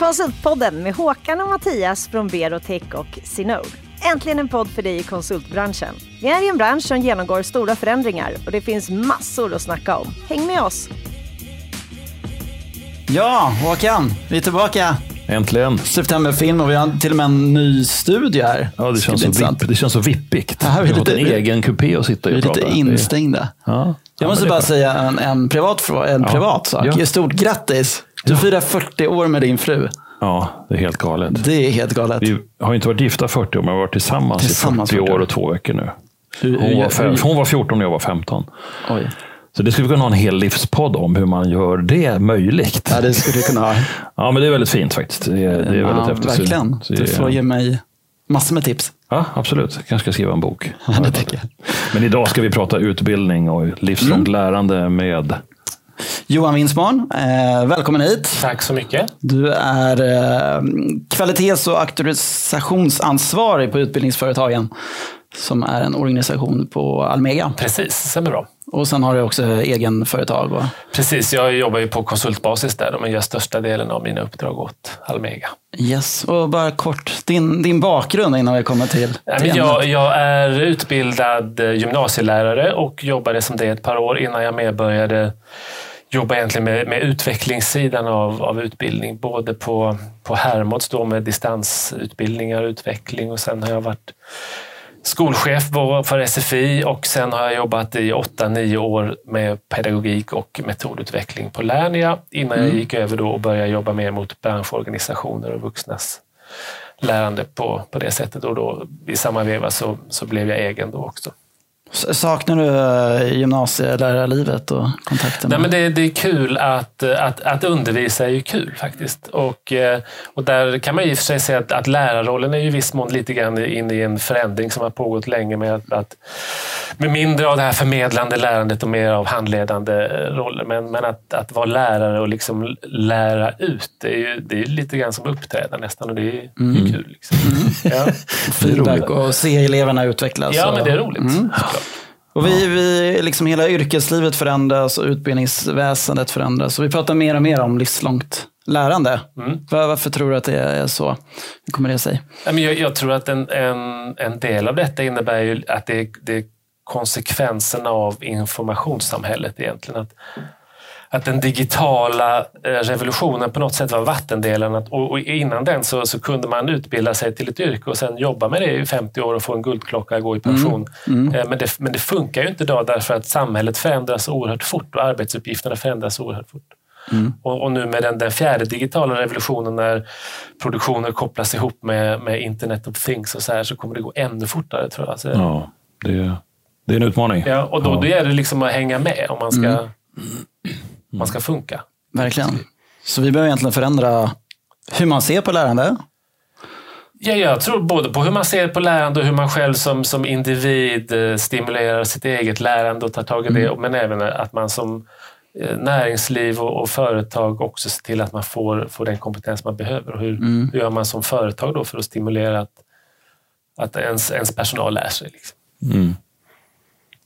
Konsultpodden med Håkan och Mattias från Berotech och Sinode. Äntligen en podd för dig i konsultbranschen. Vi är i en bransch som genomgår stora förändringar och det finns massor att snacka om. Häng med oss! Ja, Håkan, vi är tillbaka. Äntligen. Septemberfilm och vi har till och med en ny studio här. Ja, det känns, så, vipp, det känns så vippigt. Ja, vi är vi har fått en egen kupé att sitta i Vi är och lite prata. instängda. Ja. Jag Ja, måste bara är säga en, en, privat, en privat sak. Ja. Stort grattis! Du firar 40 år med din fru. Ja, det är helt galet. Det är helt galet. Vi har inte varit gifta 40 år, men vi har varit tillsammans, Tillsammans i 40 40 år och två veckor nu. Hur- Hon var, fem, hon var 14 och jag var 15. Oj. Så det skulle vi kunna ha en hel livspodd om, hur man gör det möjligt. Ja, det skulle du kunna ha. Ja, men det är väldigt fint faktiskt. Det är, det är väldigt ja, verkligen. så Du får ge mig massor med tips. Ja, absolut. Jag kanske ska skriva en bok. Ja, det tycker jag. Men idag ska vi prata utbildning och livslångt Mm. lärande med Johan Winsborn, eh, välkommen hit. Tack så mycket. Du är eh, kvalitets och auktorisationsansvarig på Utbildningsföretagen, som är en organisation på Almega. Precis, stämmer bra. Och sen har du också egen företag. Och, Precis, jag jobbar ju på konsultbasis där men gör största delen av mina uppdrag åt Almega. yes. och bara kort, din, din bakgrund innan vi kommer till, till jag, jag är utbildad eh, gymnasielärare och jobbade som det ett par år innan jag mer började jobba egentligen med, med utvecklingssidan av, av utbildning. Både på, på Hermods då med distansutbildningar och utveckling och sen har jag varit skolchef för SFI och sen har jag jobbat i åtta, nio år med pedagogik och metodutveckling på Lernia innan jag gick över då och började jobba mer mot branschorganisationer och vuxnas lärande på, på det sättet. Och då, I samma veva så, så blev jag egen då också. Saknar du eh, gymnasielärarlivet och kontakten? Nej, men det, det är kul att, att, att undervisa är ju kul faktiskt. Och, eh, och där kan man i och för sig säga att, att lärarrollen är ju i viss mån lite grann inne i en förändring som har pågått länge med att, att med mindre av det här förmedlande lärandet och mer av handledande eh, roller. Men, men att, att vara lärare och liksom lära ut, det är ju det är lite grann som uppträda nästan och det är, är kul. Liksom. Ja. feedback och se eleverna utvecklas. ja, och, men det är roligt. såklart. Och vi, vi, liksom hela yrkeslivet förändras och utbildningsväsendet förändras. Och vi pratar mer och mer om livslångt lärande. Mm. Var, varför tror du att det är så? Hur kommer det sig? Jag, jag tror att en, en, en del av detta innebär ju att det, det är konsekvenserna av informationssamhället egentligen. Att, att den digitala eh, revolutionen på något sätt var vattendelaren. Att, och, och innan den så, så kunde man utbilda sig till ett yrke och sen jobba med det i 50 år och få en guldklocka och gå i pension. Eh, Men, det, men det funkar ju inte idag därför att samhället förändras oerhört fort och arbetsuppgifterna förändras oerhört fort. Och, och nu med den, den fjärde digitala revolutionen när produktioner kopplas ihop med, med Internet of Things och så här så kommer det gå ännu fortare tror jag. Så, ja. Ja, det, det är en utmaning. och då, då är det liksom att hänga med om man ska, man ska funka. Verkligen. Så vi behöver egentligen förändra hur man ser på lärande. Ja, jag tror både på hur man ser på lärande och hur man själv som, som individ eh, stimulerar sitt eget lärande och tar tag i det. Men även att man som eh, näringsliv och, och företag också ser till att man får, får den kompetens man behöver. Och hur, hur gör man som företag då för att stimulera att, att ens, ens personal lär sig? Liksom?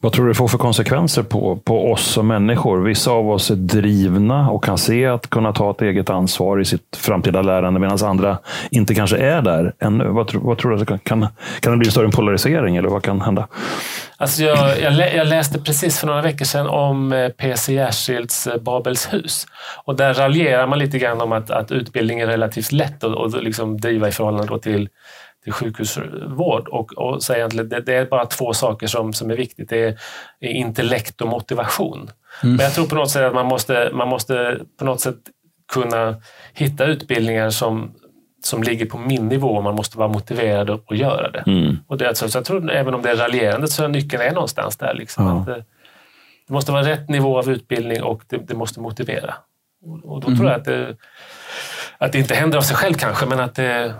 Vad tror du det får för konsekvenser på, på oss som människor? Vissa av oss är drivna och kan se att kunna ta ett eget ansvar i sitt framtida lärande, medan andra inte kanske är där ännu. Vad, vad tror du? Kan, kan, kan det bli större en polarisering, eller vad kan hända? Alltså jag, jag, lä, jag läste precis för några veckor sedan om eh, P.C. Jersilds eh, Babels hus. Och där raljerar man lite grann om att, att utbildning är relativt lätt att att liksom driva i förhållande då till, till sjukhusvård. Och, och säger egentligen det, det är bara två saker som, som är viktigt. Det är, är intellekt och motivation. Men jag tror på något sätt att man måste, man måste på något sätt kunna hitta utbildningar som, som ligger på min nivå. Man måste vara motiverad att göra det. Och det så, så jag tror även om det är raljerande så är nyckeln är någonstans där. Liksom, Ja. att, eh, det måste vara rätt nivå av utbildning och det, det måste motivera. Och, och då tror jag att det, att det inte händer av sig själv kanske, men att det,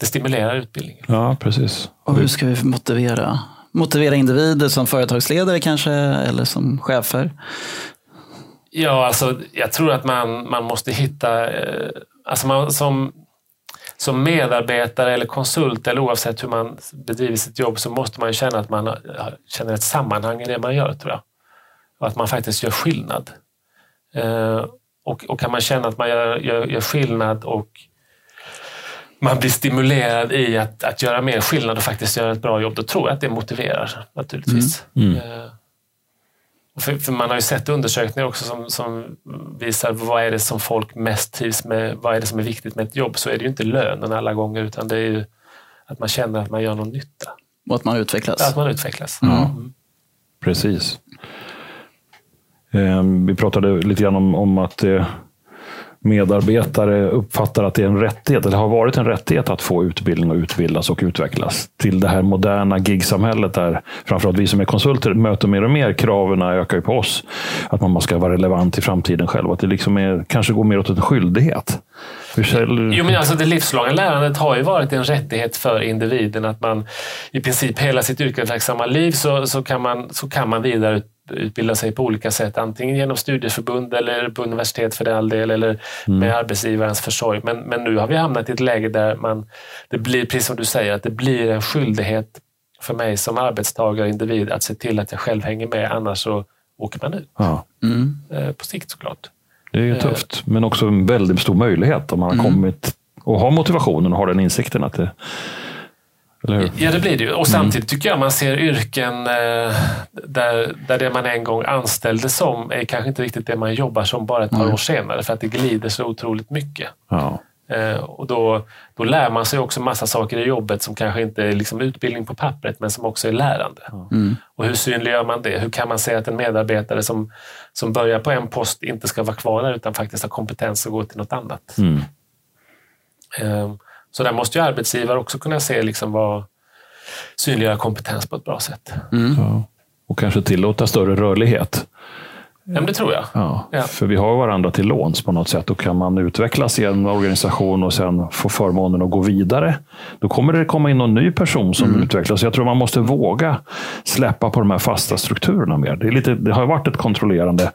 det stimulerar utbildningen. Ja, precis. Och hur ska vi motivera? Motivera individer som företagsledare kanske, eller som chefer? Ja, alltså, jag tror att man, man måste hitta... Eh, alltså man, som, som medarbetare eller konsult, eller oavsett hur man bedriver sitt jobb, så måste man känna att man känner ett sammanhang i det man gör, tror jag. Och att man faktiskt gör skillnad. Eh, och, och kan man känna att man gör, gör, gör skillnad och man blir stimulerad i att, att göra mer skillnad och faktiskt göra ett bra jobb, då tror jag att det motiverar naturligtvis. Mm. Eh, för, för, man har ju sett undersökningar också som, som, visar vad är det som folk mest trivs med, vad är det som är viktigt med ett jobb, så är det ju inte lönen alla gånger, utan det är ju att man känner att man gör någon nytta. Och att man utvecklas. Att man utvecklas. Ja, precis. Eh, vi pratade lite grann om, om att eh, medarbetare uppfattar att det är en rättighet, eller har varit en rättighet att få utbildning och utbildas och utvecklas. Till det här moderna gigsamhället där framförallt vi som är konsulter möter mer och mer. Kraven ökar ju på oss. Att man ska vara relevant i framtiden själv. Att det liksom är, kanske går mer åt en skyldighet. Hur Jo, men alltså det livslånga lärandet har ju varit en rättighet för individen. Att man i princip hela sitt yrkesverksamma liv så, så, kan man, så kan man vidare utbilda sig på olika sätt. Antingen genom studieförbund eller på universitet för all del eller med mm. arbetsgivarens försorg. Men, men nu har vi hamnat i ett läge där man, det blir, precis som du säger, att det blir en skyldighet för mig som arbetstagare och individ att se till att jag själv hänger med. Annars så åker man ut. Ja. Mm. Eh, på sikt såklart. Det är ju eh. tufft, men också en väldigt stor möjlighet om man har mm. kommit och har motivationen och har den insikten att det Ja, det blir det ju. Och samtidigt tycker jag man ser yrken eh, där, där det man en gång anställdes som är kanske inte riktigt det man jobbar som bara ett par mm. år senare. För att det glider så otroligt mycket. Ja. Eh, och då, då lär man sig också massa saker i jobbet som kanske inte är liksom utbildning på pappret men som också är lärande. Mm. Och hur synliggör man det? Hur kan man säga att en medarbetare som, som börjar på en post inte ska vara kvar där utan faktiskt har kompetens att gå till något annat? Mm. Eh, så där måste ju arbetsgivare också kunna se liksom vad synliggöra kompetens på ett bra sätt. Mm. Ja. Och kanske tillåta större rörlighet. Ja, men det tror jag. Ja, ja, För vi har varandra till låns på något sätt. Då kan man utvecklas i en organisation och sen få förmånen att gå vidare. Då kommer det komma in någon ny person som mm. utvecklas. Jag tror man måste våga släppa på de här fasta strukturerna mer. Det, är lite, det har varit ett kontrollerande.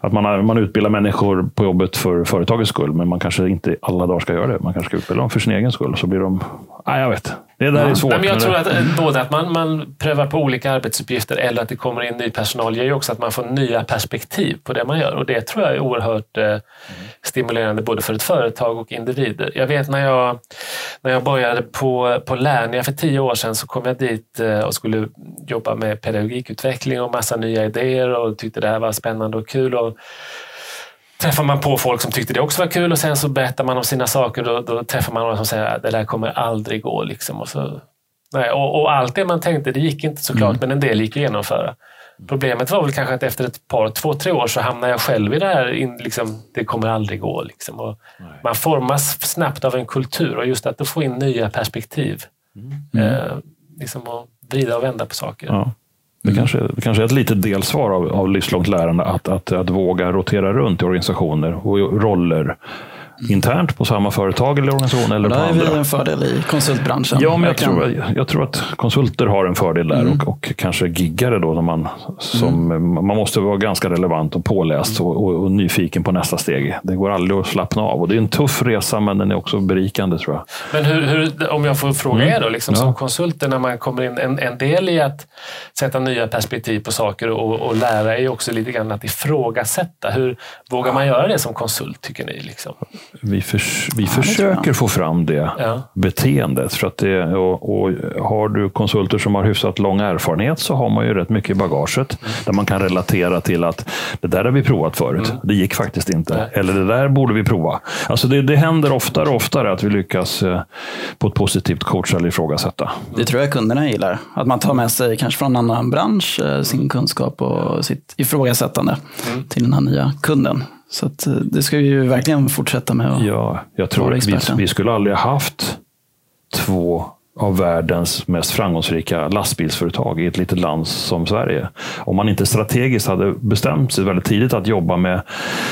Att man, man utbildar människor på jobbet för företagets skull, men man kanske inte alla dagar ska göra det. Man kanske ska utbilda dem för sin egen skull. Så blir de... Nej, jag vet. Det där ja. är svårt. Nej, men jag tror att eh, både att man, man prövar på olika arbetsuppgifter eller att det kommer in ny personal ger ju också att man får nya perspektiv på det man gör. Och det tror jag är oerhört eh, stimulerande både för ett företag och individer. Jag vet när jag, när jag började på, på Lernia för tio år sedan så kom jag dit eh, och skulle jobba med pedagogikutveckling och massa nya idéer och tyckte det här var spännande och kul. Och, träffar man på folk som tyckte det också var kul och sen så berättar man om sina saker. Då, då träffar man någon som säger att det där kommer aldrig gå. Liksom. Och, så, nej, och, och, allt det man tänkte, det gick inte såklart, mm. men en del gick att genomföra. Problemet var väl kanske att efter ett par, två, tre år så hamnar jag själv i det här, in, liksom, det kommer aldrig gå. Liksom. Och man formas snabbt av en kultur och just att få in nya perspektiv. Mm. Eh, liksom att vrida och vända på saker. Ja. Det, mm. kanske, kanske är ett litet delsvar av, av livslångt lärande att, att, att våga rotera runt i organisationer och roller internt på samma företag eller organisation eller på andra. Där är vi en fördel i konsultbranschen. Ja, men jag, tror, jag tror att konsulter har en fördel där mm. och, och kanske giggare då. När man, som, mm. man måste vara ganska relevant och påläst och, och, och, nyfiken på nästa steg. Det går aldrig att slappna av och det är en tuff resa men den är också berikande tror jag. Men hur, hur om jag får fråga mm. er då, liksom, ja. som konsulter när man kommer in, en, en del i att sätta nya perspektiv på saker och, och lära är också lite grann att ifrågasätta. Hur vågar man göra det som konsult tycker ni? Liksom? Vi, förs vi ja, försöker få fram det ja. beteendet. För att det, och, och, har du konsulter som har hyfsat lång erfarenhet så har man ju rätt mycket i bagaget. Mm. Där man kan relatera till att det där har vi provat förut. Mm. Det gick faktiskt inte. Nej. Eller det där borde vi prova. Alltså det, det händer oftare och oftare att vi lyckas eh, på ett positivt coacha eller ifrågasätta. Det tror jag kunderna gillar. Att man tar med sig kanske från en annan bransch eh, sin kunskap och sitt ifrågasättande mm. till den här nya kunden. Så att, eh, det ska vi ju verkligen fortsätta med. Ja, jag tror att vi, vi skulle aldrig ha haft två av världens mest framgångsrika lastbilsföretag i ett litet land som Sverige. Om man inte strategiskt hade bestämt sig väldigt tidigt att jobba med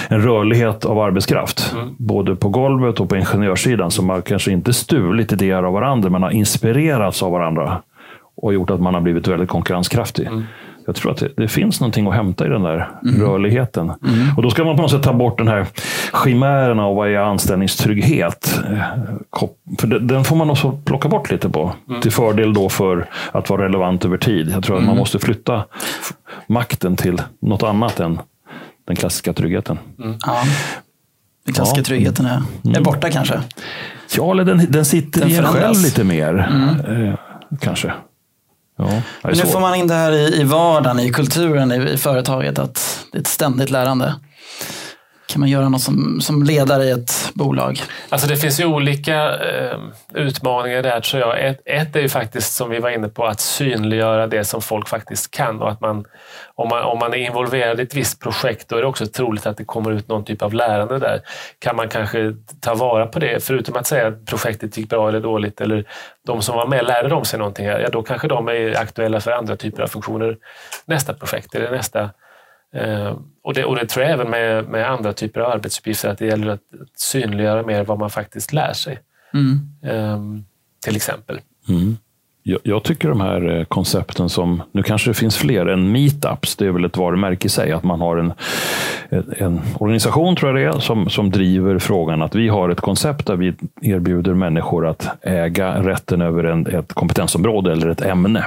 en rörlighet av arbetskraft, mm. både på golvet och på ingenjörssidan, som har kanske inte stulit idéer av varandra, men har inspirerats av varandra och gjort att man har blivit väldigt konkurrenskraftig. Mm jag tror att det, det, finns någonting att hämta i den där mm. rörligheten. Mm. Och då ska man på något sätt ta bort den här chimären av vad är anställningstrygghet. För den får man också plocka bort lite på. Mm. Till fördel då för att vara relevant över tid. Jag tror att man mm. måste flytta makten till något annat än den klassiska tryggheten. Ja. Den klassiska Ja. tryggheten är, är borta kanske. Ja, eller den, den sitter Den i en själv lite mer. Eh, kanske. Ja, nu får man in det här i, i vardagen, i kulturen, i, i företaget, att det är ett ständigt lärande. Kan man göra något som, som ledare i ett bolag? Alltså det finns ju olika eh, utmaningar där tror jag. Ett, ett är ju faktiskt som vi var inne på att synliggöra det som folk faktiskt kan och att man om, man om man är involverad i ett visst projekt då är det också troligt att det kommer ut någon typ av lärande där. Kan man kanske ta vara på det förutom att säga att projektet gick bra eller dåligt eller de som var med lärde de sig någonting här, ja då kanske de är aktuella för andra typer av funktioner nästa projekt eller nästa och, det, och det tror jag även med, med andra typer av arbetsuppgifter, att det gäller att synliggöra mer vad man faktiskt lär sig. Eh, till exempel. Mm. Jag, jag tycker de här eh, koncepten som, nu kanske det finns fler än meetups, det är väl ett varumärke i sig, att man har en, en, en organisation, tror jag det är, som, som driver frågan att vi har ett koncept där vi erbjuder människor att äga rätten över en, ett kompetensområde eller ett ämne.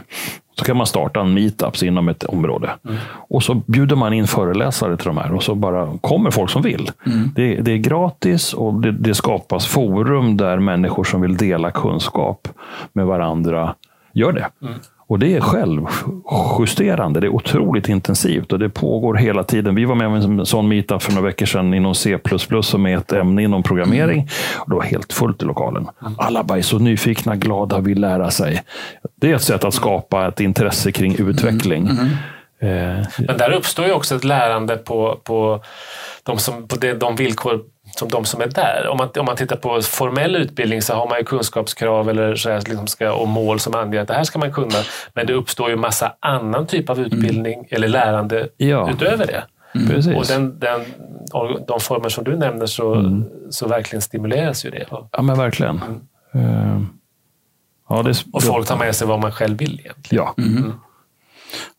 Så kan man starta en meetups inom ett område. Och så bjuder man in föreläsare till de här och så bara kommer folk som vill. Det, det är gratis och det, det skapas forum där människor som vill dela kunskap med varandra gör det. Och det är självjusterande. Det är otroligt intensivt och det pågår hela tiden. Vi var med om en sån meetup för några veckor sedan inom C++ som är ett ämne inom programmering. Och det var helt fullt i lokalen. Alla bara är så nyfikna, glada, vill lära sig. Det är ett sätt att skapa ett intresse kring utveckling. Eh, Men där uppstår ju också ett lärande på, på, de, som, på det, de villkor som de som är där. Om man, om man tittar på formell utbildning så har man ju kunskapskrav eller så här, liksom ska, och mål som anger att det här ska man kunna. Men det uppstår ju massa annan typ av utbildning eller lärande Ja. utöver det. Precis. Och den, den, de former som du nämner så, så verkligen stimuleras ju det. Ja, men verkligen. Eh, ja, det, och folk tar med sig vad man själv vill egentligen. Ja.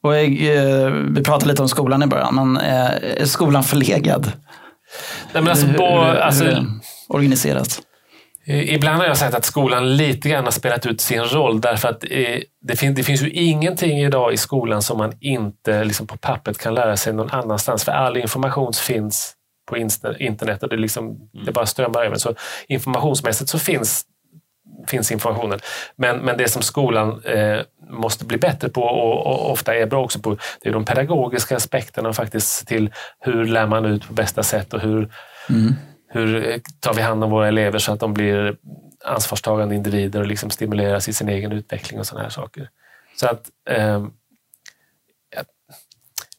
Och, eh, vi pratade lite om skolan i början, men eh, är skolan förlegad? Nej, men alltså, hur, hur, alltså, hur organiserat? Eh, Ibland har jag sagt att skolan lite grann har spelat ut sin roll därför att eh, det, fin det finns ju ingenting idag i skolan som man inte liksom på pappret kan lära sig någon annanstans. För all information finns på internet och det, liksom, det bara strömmar över. Så informationsmässigt så finns, finns informationen. Men, men det som skolan eh, måste bli bättre på och, och ofta är bra också på, det är de pedagogiska aspekterna faktiskt till hur lär man ut på bästa sätt och hur, hur eh, tar vi hand om våra elever så att de blir ansvarstagande individer och liksom stimuleras i sin egen utveckling och sådana här saker. Så att ja,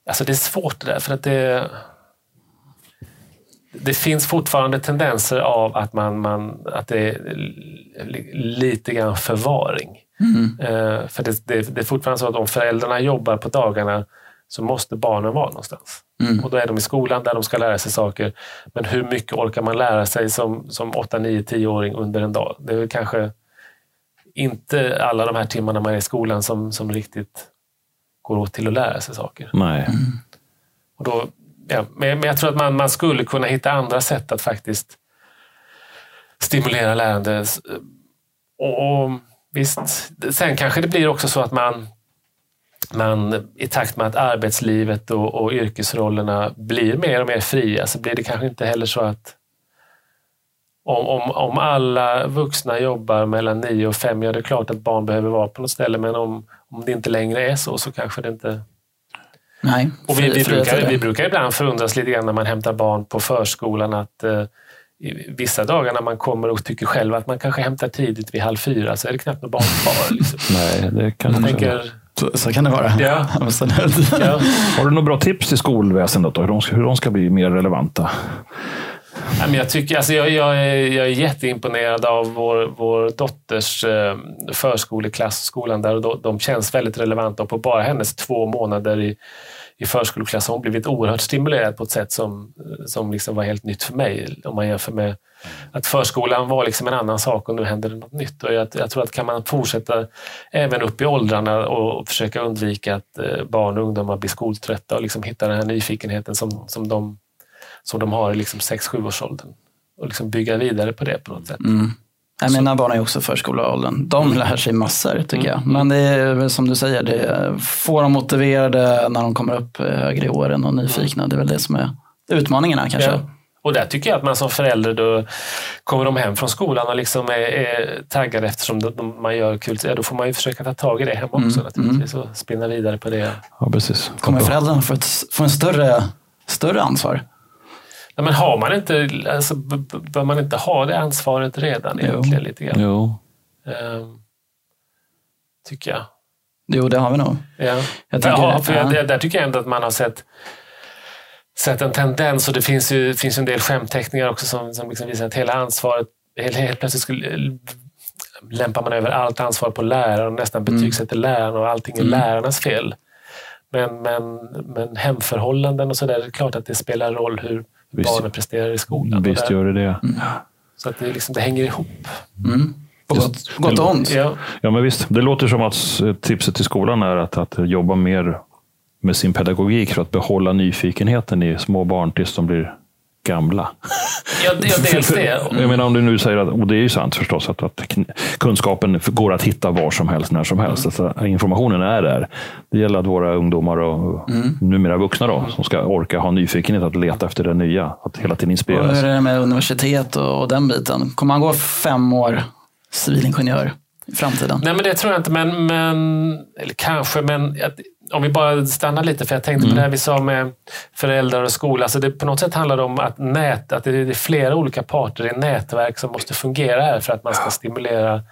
Alltså det är svårt det där för att det det finns fortfarande tendenser av att, man, man, att det är li- lite grann förvaring. Eh, för det, det, det är fortfarande så att om föräldrarna jobbar på dagarna så måste barnen vara någonstans. Och då är de i skolan där de ska lära sig saker. Men hur mycket orkar man lära sig som, som 8, 9, 10-åring under en dag? Det är väl kanske inte alla de här timmarna man är i skolan som, som riktigt går åt till att lära sig saker. Nej. Och då, ja, men, men jag tror att man, man skulle kunna hitta andra sätt att faktiskt stimulera lärande. Och, och visst, sen kanske det blir också så att man, man i takt med att arbetslivet och, och yrkesrollerna blir mer och mer fria så blir det kanske inte heller så att om, om, om alla vuxna jobbar mellan nio och fem, ja det är klart att barn behöver vara på något ställe, men om, om det inte längre är så, så kanske det inte Nej, och vi, vi, brukar, vi brukar ibland förundras lite grann när man hämtar barn på förskolan att eh, vissa dagar när man kommer och tycker själv att man kanske hämtar tidigt vid halv fyra så är det knappt några barn kvar. Liksom. Nej, det kan inte tänker, Så, så kan det vara. Ja. Ja, Har du några bra tips till skolväsendet då? Hur de ska, hur de ska bli mer relevanta? Nej, men jag, tycker, alltså jag, jag, är, jag är jätteimponerad av vår, vår dotters eh, förskoleklass, skolan där och de, de känns väldigt relevanta. Och på bara hennes två månader i, i förskoleklass har hon blivit oerhört stimulerad på ett sätt som, eh, som liksom var helt nytt för mig. Om man jämför med att förskolan var liksom en annan sak och nu händer det något nytt. Och jag, jag tror att kan man fortsätta även upp i åldrarna och försöka undvika att eh, barn och ungdomar blir skoltrötta och liksom hitta den här nyfikenheten som, som, de, som de har i liksom 6-7 års åldern. Och liksom bygga vidare på det på något sätt. Nej, mina barn är också förskoleåldern. De lär sig massor tycker jag. Mm. Men det är som du säger, det får dem motiverade när de kommer upp eh, högre i åren och nyfikna. Det är väl det som är utmaningarna kanske. Ja. Och där tycker jag att man som förälder, då kommer de hem från skolan och liksom är, är taggade eftersom de, de, man gör kul, ja, då får man ju försöka ta tag i det hemma också naturligtvis och spinna vidare på det. Ja, precis. Kommer föräldrarna få, ett, få en större, större ansvar? Ja, men har man inte, alltså, bör man inte ha det ansvaret redan egentligen lite grann? Jo. Ehm, tycker jag. Jo, det har vi nog. Ja. Jag tänker- ja, för ja. jag, där tycker jag ändå att man har sett, sett en tendens och det finns ju, finns ju en del skämtteckningar också som, som liksom visar att hela ansvaret, helt, helt plötsligt skulle, lämpar man över allt ansvar på läraren och nästan Mm. betygsätter läraren och allting är lärarnas fel. Men, men, men hemförhållanden och sådär, det är klart att det spelar roll hur Visst. barnen presterar i skolan. Visst gör det det. Så att det, liksom, det hänger ihop. På gott, gott och ont. Ja. Ja, men visst. Det låter som att tipset till skolan är att, att jobba mer med sin pedagogik för att behålla nyfikenheten i små barn tills de blir gamla. Ja, det- dels det. Jag menar om du nu säger att, och det är ju sant förstås, att, att kunskapen går att hitta var som helst, när som helst. Alltså, informationen är där. Det gäller att våra ungdomar och numera vuxna då, som ska orka ha nyfikenhet att leta efter det nya. Att hela tiden Och inspireras. hur är det med universitet och, och den biten? Kommer man gå fem år civilingenjör i framtiden? Nej, men det tror jag inte. Men, men eller kanske, men att- om vi bara stannar lite, för jag tänkte på det här vi sa med föräldrar och skola. Alltså det på något sätt handlar det om att, nät, att det är flera olika parter i nätverk som måste fungera här för att man ska stimulera.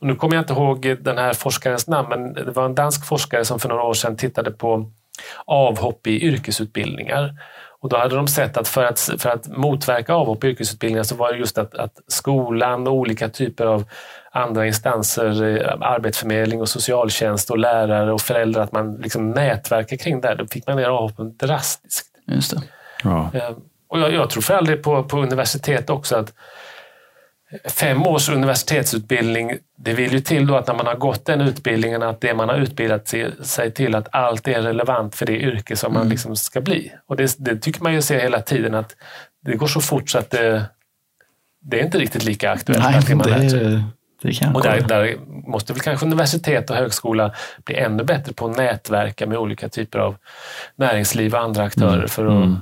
Och nu kommer jag inte ihåg den här forskarens namn, men det var en dansk forskare som för några år sedan tittade på avhopp i yrkesutbildningar. Och då hade de sett att för att, för att motverka avhopp i yrkesutbildningar så var det just att, att skolan och olika typer av andra instanser, eh, arbetsförmedling och socialtjänst och lärare och föräldrar, att man liksom nätverkar kring det. här. Då fick man ner avhoppen drastiskt. Just det. Ja. Eh, Och jag, jag tror för all på, på universitet också att fem års universitetsutbildning, det vill ju till då att när man har gått den utbildningen att det man har utbildat sig- till att allt är relevant för det yrke som man liksom ska bli. Och det, det tycker man ju se hela tiden att det går så fort så att det, det är inte riktigt lika aktuellt. Nej, det man det, det kan Och där, där måste väl kanske universitet och högskola bli ännu bättre på att nätverka med olika typer av näringsliv och andra aktörer för att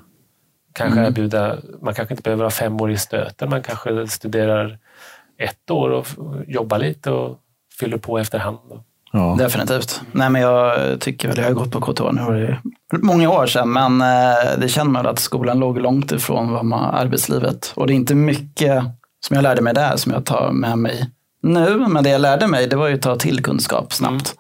kanske erbjuda, man kanske inte behöver ha fem år i stöten, man kanske studerar ett år och jobbar lite och fyller på efterhand. Ja. Definitivt. Nej, men jag tycker väl, jag har gått på KTH nu, var det många år sedan, men eh, det känner man att skolan låg långt ifrån vad man, arbetslivet. Och det är inte mycket som jag lärde mig där som jag tar med mig nu, men det jag lärde mig det var ju att ta till kunskap snabbt.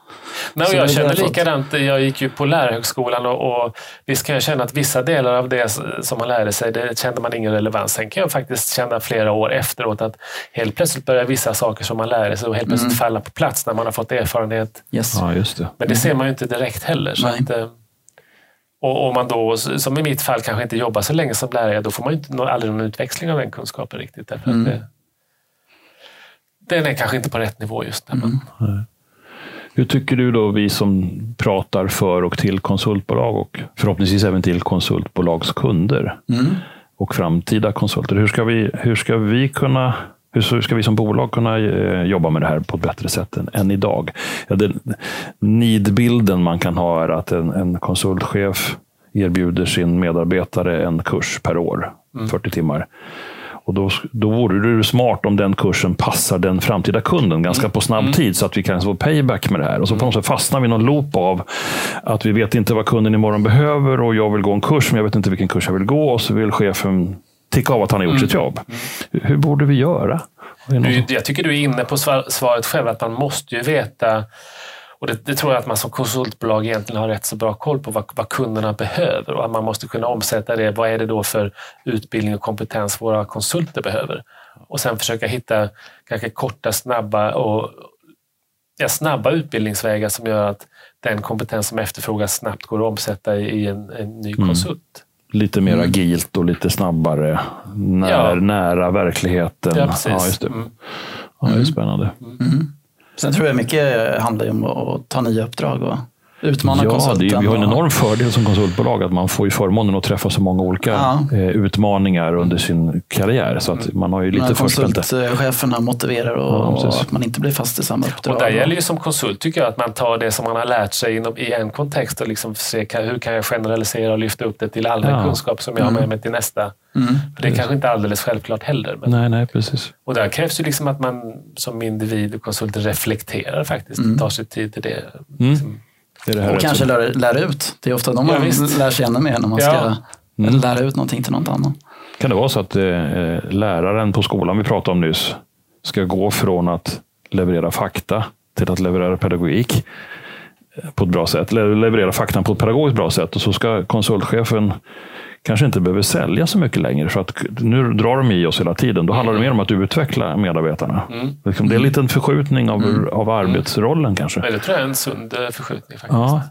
Nej, och Så jag känner likadant. Jag gick ju på lärarhögskolan och, och visst kan jag känna att vissa delar av det som man lärde sig, det kände man ingen relevans. Sen kan jag faktiskt känna flera år efteråt att helt plötsligt börjar vissa saker som man lärde sig och helt plötsligt falla på plats när man har fått erfarenhet. Yes. ja, just det. Men det ser man ju inte direkt heller. Så Nej. att, eh, och om man då, som i mitt fall, kanske inte jobbar så länge som lärare, då får man ju inte nå- aldrig någon utväxling av den kunskapen riktigt. Därför att det, den är kanske inte på rätt nivå just nu. men- Hur tycker du då, vi som pratar för och till konsultbolag och förhoppningsvis även till konsultbolags kunder och framtida konsulter. Hur ska vi, hur ska vi kunna hur ska vi som bolag kunna eh, jobba med det här på ett bättre sätt än, än idag? Ja, den nidbilden man kan ha är att en, en konsultchef erbjuder sin medarbetare en kurs per år, 40 timmar. Och då, då vore det smart om den kursen passar den framtida kunden ganska på snabb tid så att vi kan få payback med det här. Och så på något sätt fastnar vi i någon loop av att vi vet inte vad kunden imorgon behöver och jag vill gå en kurs men jag vet inte vilken kurs jag vill gå och så vill chefen ticka av att han har gjort sitt jobb. Hur, hur borde vi göra? Du, jag tycker du är inne på svar- svaret själv, att man måste ju veta och det, det tror jag att man som konsultbolag egentligen har rätt så bra koll på vad, vad kunderna behöver och att man måste kunna omsätta det. Vad är det då för utbildning och kompetens våra konsulter behöver? Och sen försöka hitta kanske korta, snabba och ja, snabba utbildningsvägar som gör att den kompetens som efterfrågas snabbt går att omsätta i, en, en ny konsult. lite mer agilt och lite snabbare, när, Ja. nära verkligheten? Ja, precis. Ja, just det. Mm. Ja, det är spännande. Sen tror jag mycket handlar ju om att, att ta nya uppdrag och utmana Ja, det konsulten. är, vi har en enorm fördel som konsultbolag att man får ju förmånen att träffa så många olika Ja. eh, utmaningar under sin karriär. Så att man har ju lite konsultcheferna motiverar och, Ja, och att man inte blir fast i samma uppdrag. Och där gäller ju som konsult tycker jag att man tar det som man har lärt sig inom, i en kontext och liksom se kan, hur kan jag generalisera och lyfta upp det till allmän Ja. kunskap som jag har med mig till nästa. Mm. För det är kanske inte alldeles självklart heller. Men, Nej, nej, precis. och där krävs ju liksom att man som individ och konsult reflekterar faktiskt. Tar sig tid till det. Mm. Det det här Och kanske lär, lär ut. Det är ofta de Ja, man visst. lär sig ännu mer när man ska Ja. Mm. lära ut någonting till något annat. Kan det vara så att eh, läraren på skolan vi pratade om nyss ska gå från att leverera fakta till att leverera pedagogik på ett bra sätt. Le- Leverera fakta på ett pedagogiskt bra sätt. Och så ska konsultchefen kanske inte behöver sälja så mycket längre. För att nu drar de i oss hela tiden. Då handlar det mer om att utveckla medarbetarna. Liksom, Det är en liten förskjutning av, av arbetsrollen kanske. Men det tror jag är en sund eh, förskjutning faktiskt. Ja,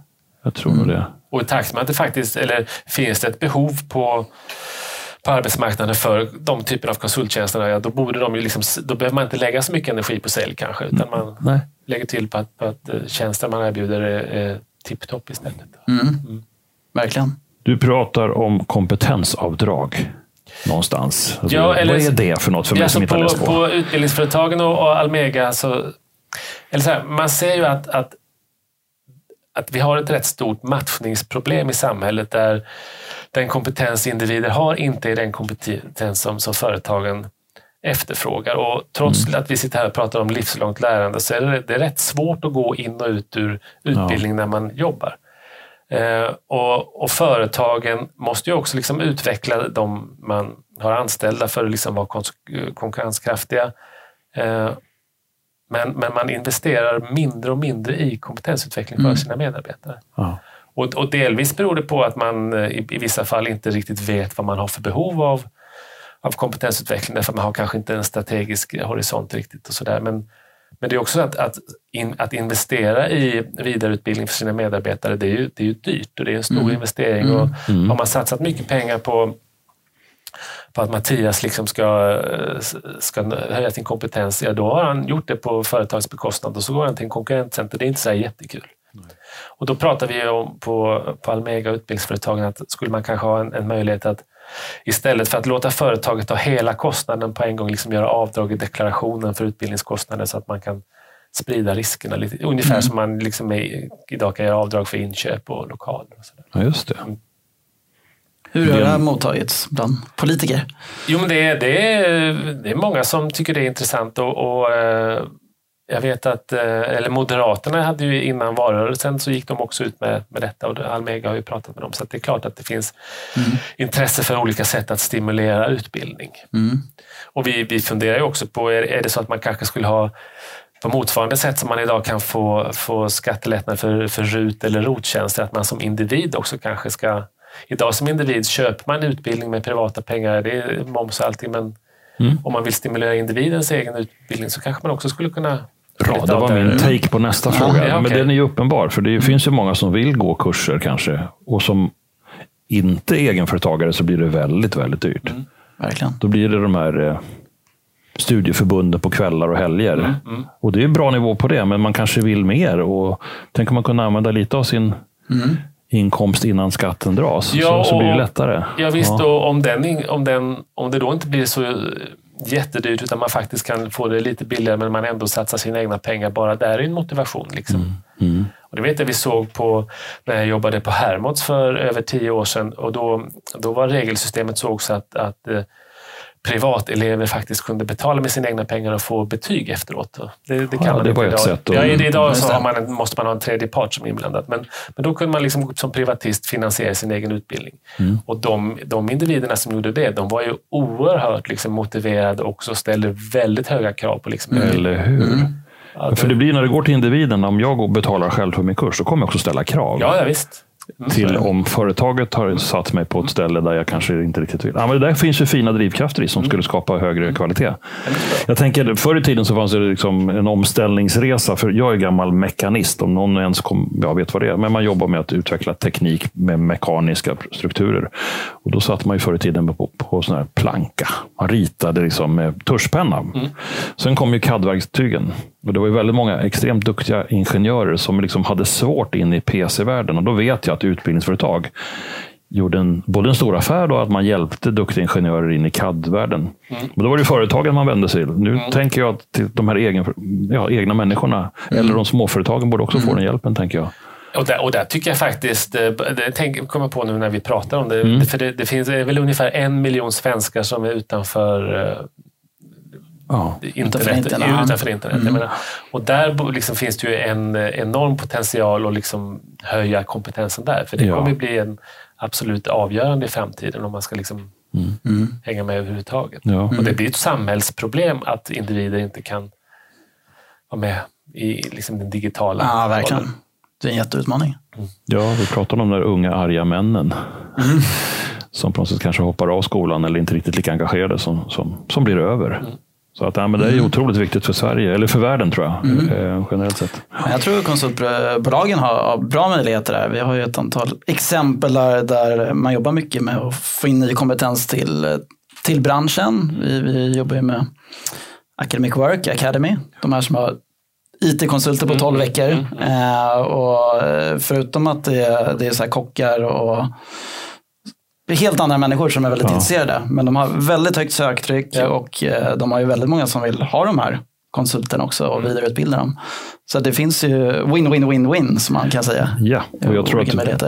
jag tror nog det. Och i takt med att det faktiskt, eller finns det ett behov på, på arbetsmarknaden för de typer av konsulttjänster, ja, då, borde de ju liksom, då behöver man inte lägga så mycket energi på sälj kanske, utan man Nej. lägger till på att, på att eh, tjänsten man erbjuder är, är tipptopp istället. Mm. Verkligen. Du pratar om kompetensavdrag någonstans. Alltså, Ja, eller- vad är det för något för mig Ja, som inte har på, läst på? på utbildningsföretagen och, och Almega så, eller så här, man ser ju att, att, att vi har ett rätt stort matchningsproblem i samhället där den kompetens individer har inte är den kompetens som, som företagen efterfrågar. Och trots Mm. att vi sitter här och pratar om livslångt lärande så är det, det är rätt svårt att gå in och ut ur utbildning när man jobbar. Eh, och, och företagen måste ju också liksom utveckla de man har anställda för att liksom vara konkurrenskraftiga. Eh, men, men man investerar mindre och mindre i kompetensutveckling för sina medarbetare. Ja. Och, och delvis beror det på att man eh, i, i vissa fall inte riktigt vet vad man har för behov av, av kompetensutveckling därför man har kanske inte en strategisk horisont riktigt och sådär. Men, men det är också att, att, in, att investera i vidareutbildning för sina medarbetare, det är ju, det är ju dyrt och det är en stor investering. Och Har man satsat mycket pengar på på att Mattias liksom ska, ska höja sin kompetens, ja då har han gjort det på företagets bekostnad och så går han till en konkurrentcenter. Det är inte så jättekul. Och då pratar vi om på, på Almega utbildningsföretagen att skulle man kanske ha en, en möjlighet att istället för att låta företaget ta hela kostnaden på en gång, liksom göra avdrag i deklarationen för utbildningskostnader så att man kan sprida riskerna lite. Ungefär som man liksom är, idag kan göra avdrag för inköp och lokaler. Och så där. Ja, just det. Hur har det här mottagits bland politiker? Jo, men det är, det, är, det är många som tycker det är intressant och, och eh, jag vet att eh, eller Moderaterna hade ju innan valrörelsen så gick de också ut med, med detta och Almega har ju pratat med dem så det är klart att det finns intresse för olika sätt att stimulera utbildning. Mm. Och vi, vi funderar ju också på, är, är det så att man kanske skulle ha på motsvarande sätt som man idag kan få, få skattelättnader för, för RUT eller ROT-tjänster, att man som individ också kanske ska... Idag som individ köper man utbildning med privata pengar, det är moms och allting, men om man vill stimulera individens egen utbildning så kanske man också skulle kunna... Bra, det var min take på nästa fråga. ja, Men okej. den är ju uppenbar, för det finns ju många som vill gå kurser kanske och som inte är egenföretagare så blir det väldigt, väldigt dyrt. Verkligen. Då blir det de här eh, studieförbunden på kvällar och helger. Och det är bra nivå på det, men man kanske vill mer. Och tänker man kunna använda lite av sin inkomst innan skatten dras, Ja, så, så blir det lättare. Ja, visst, Ja. och om, den, om, den, om det då inte blir så jättedyrt utan man faktiskt kan få det lite billigare men man ändå satsar sina egna pengar bara där är en motivation. Liksom. Mm. Och det vet jag vi såg på när jag jobbade på Hermods för över tio år sedan och då, då var regelsystemet så också att, att eh, privatelever faktiskt kunde betala med sina egna pengar och få betyg efteråt. Och Det, det kan Ja, man det var ett idag. sätt att- Ja, idag så det. man måste man ha en tredje part som är inblandad. Men, men då kunde man liksom som privatist finansiera sin egen utbildning. Mm. Och de, de individerna som gjorde det, de var ju oerhört liksom motiverade och ställde väldigt höga krav på liksom, Eller hur? Ja, För det blir när det går till individen, om jag och betalar själv för min kurs, så kommer jag också ställa krav. Ja, ja visst. Mm. till om företaget har satt mig på ett ställe där jag kanske inte riktigt vill. Ja, men det där finns ju fina drivkrafter i som skulle skapa högre kvalitet. Jag tänker, förr i tiden så fanns det liksom en omställningsresa. För jag är gammal mekanist, om någon ens kom, jag vet vad det är. Men man jobbar med att utveckla teknik med mekaniska strukturer. Och då satt man ju förr i tiden på, på sån här planka. Man ritade liksom med tuschpenna. Mm. Sen kom ju CAD-verktygen. Och det var ju väldigt många extremt duktiga ingenjörer som liksom hade svårt in i PC-världen. Och då vet jag att utbildningsföretag gjorde en, både en stor affär och att man hjälpte duktiga ingenjörer in i CAD-världen. Mm. Men då var det företagen man vände sig till. Nu tänker jag att de här egen, ja, egna människorna, Mm. eller de småföretagen, borde också få den hjälpen, tänker jag. Och där, och där tycker jag faktiskt, eh, det tänk, kommer jag på nu när vi pratar om det, Mm. för det, det finns det väl ungefär en miljon svenskar som är utanför eh, Ja. internet. internet, Utanför internet. menar, och där liksom finns det ju en eh, enorm potential att liksom höja kompetensen där. För det Ja. kommer bli en absolut avgörande i framtiden om man ska liksom hänga med överhuvudtaget. Ja. Och det blir ett samhällsproblem att individer inte kan vara med i liksom den digitala Ja, verkligen. rollen. Det är en jätteutmaning. Ja, vi pratar om de där unga arga männen. Mm. Som på något sätt kanske hoppar av skolan eller inte riktigt lika engagerade som, som, som blir över. Mm. Så att, ja, men det är ju otroligt viktigt för Sverige, eller för världen tror jag, eh, generellt sett. Jag tror konsultbolagen har, har bra möjligheter där. Vi har ju ett antal exempel där, där man jobbar mycket med att få in ny kompetens till, till branschen. Vi, vi jobbar ju med Academic Work Academy, de här som har IT-konsulter på 12 veckor. Eh, och eh, förutom att det, är- det är så här kockar och helt andra människor som är väldigt Ja. intresserade. Men de har väldigt högt söktryck Ja. och eh, de har ju väldigt många som vill ha de här konsulterna också och vidareutbilda dem. Så det finns ju win-win-win-win som man kan säga. Ja, och jag tror att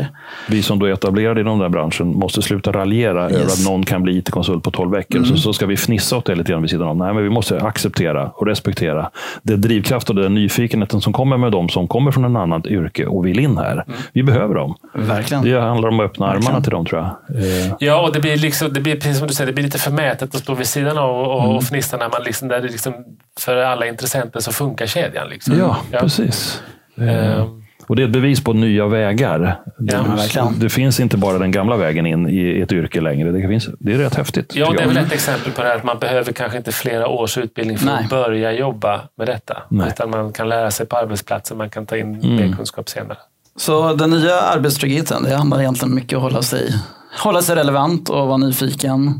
vi som då är etablerade i den där branschen måste sluta raljera över att någon kan bli IT-konsult på 12 veckor. Så, så ska vi fnissa åt det lite grann vid sidan om. Nej, men vi måste acceptera och respektera det drivkraft och den nyfikenheten som kommer med dem som kommer från en annat yrke och vill in här. Vi behöver dem. Verkligen. Det handlar om att öppna Verkligen. armarna till dem tror jag. Eh, Ja, och det blir, liksom, det blir precis som du säger, det blir lite förmätet att stå vid sidan av och, Mm. och fnissa när man liksom, där det liksom, för alla intressenter så funkar kedjan. Liksom. Ja, precis. Eh, Ehm, Och det är ett bevis på nya vägar. Det, Ja, verkligen. det finns inte bara den gamla vägen in i ett yrke längre. Det, finns, det är rätt häftigt. Ja, det är väl ett exempel på det här att man behöver kanske inte flera års utbildning för Nej. att börja jobba med detta. Nej. Utan man kan lära sig på arbetsplatsen, man kan ta in Mm. mer kunskap senare. Så den nya arbetstryggheten, det handlar egentligen mycket om att hålla sig, hålla sig relevant och vara nyfiken.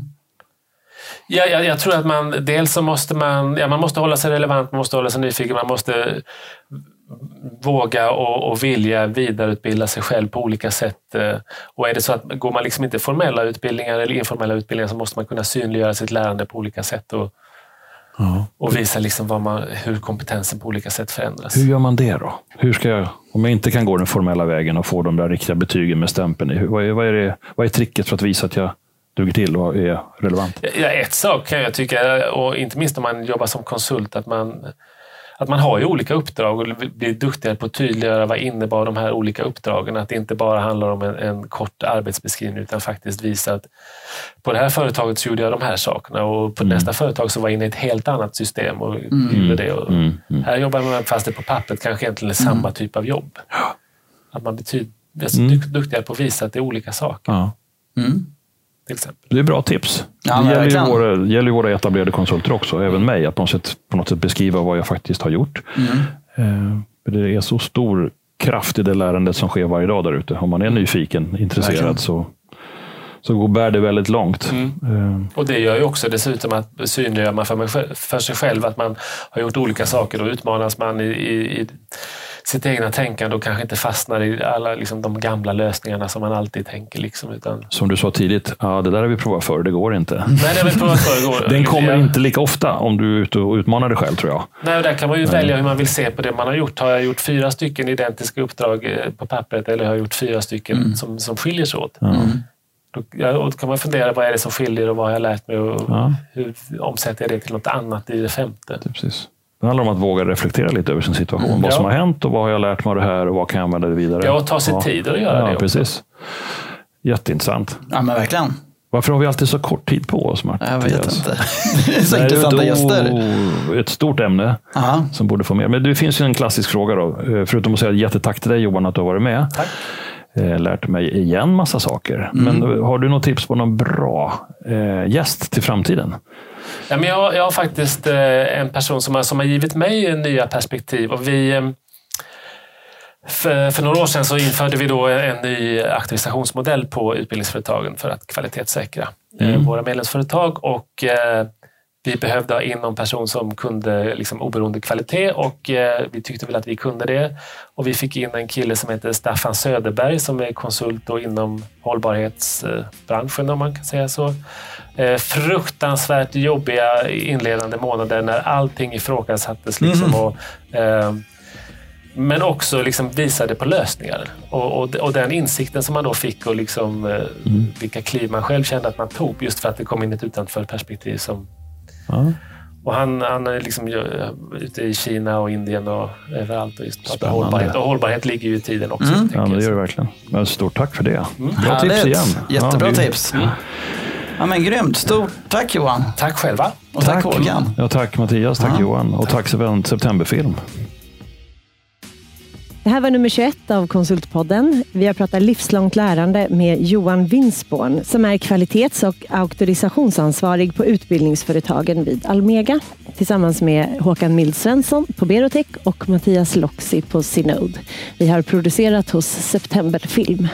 Ja, jag, jag tror att man, dels så måste man, ja, man måste hålla sig relevant, man måste hålla sig nyfiken, man måste våga och, och vilja vidareutbilda sig själv på olika sätt. Eh, Och är det så att går man liksom inte formella utbildningar eller informella utbildningar så måste man kunna synliggöra sitt lärande på olika sätt och, Ja. och visa liksom man, hur kompetensen på olika sätt förändras. Hur gör man det då? Hur ska jag, om jag inte kan gå den formella vägen och få de där riktiga betygen med stämpeln i, vad är, vad är, det, vad är tricket för att visa att jag duger till och är relevant? Ja, ett sak kan jag tycka, och inte minst om man jobbar som konsult, att man, att man har ju olika uppdrag och blir duktigare på att tydliggöra vad innebär de här olika uppdragen. Att det inte bara handlar om en, en kort arbetsbeskrivning utan faktiskt visa att på det här företaget så gjorde jag de här sakerna och på nästa företag så var jag inne i ett helt annat system och gjorde det. Och Mm, mm. Här jobbar man fast det på pappret kanske egentligen är samma typ av jobb. Att man blir blir Mm. duktigare på att visa att det är olika saker. Ja. Till exempel. Det är bra tips. Ja, det gäller ju, våra, gäller ju våra etablerade konsulter också, även mig, att på något sätt, på något sätt beskriva vad jag faktiskt har gjort. Mm. Eh, för det är så stor kraft i det lärandet som sker varje dag där ute. Om man är nyfiken, intresserad, Verkligen. så, så går- bär det väldigt långt. Mm. Eh, Och det gör ju också dessutom att synliggör man för, mig själv- för sig själv att man har gjort olika saker. Då utmanas man i, i, i sitt egna tänkande och kanske inte fastnar i alla liksom, de gamla lösningarna som man alltid tänker. Liksom, utan, som du sa tidigt, ja, det där har vi provat förr, det går inte. nej, det har vi provat förr igår. Den kommer inte lika ofta om du är ute och utmanar dig själv, tror jag. Nej, och där kan man ju välja hur man vill se på det man har gjort. Har jag gjort fyra stycken identiska uppdrag eh, på pappret eller har jag gjort fyra stycken som, som skiljer sig åt? Ja. Då, kan man fundera, vad är det som skiljer och vad har jag lärt mig och Ja. hur omsätter jag det till något annat i det femte? Det, är precis. Det handlar om att våga reflektera lite över sin situation. vad Ja. som har hänt och vad har jag lärt mig av det här och vad kan jag använda det vidare. Ja, och ta sig tid att göra ja, det. Precis. Jätteintressant. Ja, men verkligen. Varför har vi alltid så kort tid på oss, Martin? Jag vet inte. Det är så Nej, intressanta ett, gäster. ett stort ämne Ja. som borde få mer. Men det finns ju en klassisk fråga då. Eh, Förutom att säga jättetack till dig Johan att du har varit med. Tack. Eh, Lärt mig igen massa saker. Men eh, har du något tips på någon bra eh, gäst till framtiden? Ja, men jag, jag har faktiskt eh, en person som har, som har givit mig nya perspektiv. Och vi, eh, För, för, några år sedan så införde vi då en ny aktivationsmodell på utbildningsföretagen för att kvalitetssäkra mm. våra medlemsföretag. Och eh, vi behövde ha in någon person som kunde liksom, oberoende kvalitet och eh, vi tyckte väl att vi kunde det. Och vi fick in en kille som heter Staffan Söderberg som är konsult inom hållbarhetsbranschen om man kan säga så. Eh, fruktansvärt jobbiga inledande månader när allting ifrågasattes. Liksom, mm. och, eh, men också liksom visade på lösningar. Och, och, och, den insikten som man då fick och liksom, eh, mm. vilka kliv man själv kände att man tog just för att det kom in ett utanför perspektiv som Ja. Och han, han är liksom ute i Kina och Indien och överallt och just pratar hållbarhet. Och hållbarhet ligger ju i tiden också. Mm. Ja, det gör det verkligen. Men stort tack för det. Mm. Bra Härligt. tips igen. Jättebra ja, vi... tips. Mm. Ja, men grymt. Stort tack Johan. Tack själva. Och tack, tack Håkan. Ja, tack Mattias, tack ja. Johan och tack, tack Septemberfilm. Det här var nummer 21 av Konsultpodden. Vi har pratat livslångt lärande med Johan Winsborn som är kvalitets och auktorisationsansvarig på utbildningsföretagen vid Almega tillsammans med Håkan Mildsvensson på Berotech och Mattias Loxi på Synode. Vi har producerat hos September Film.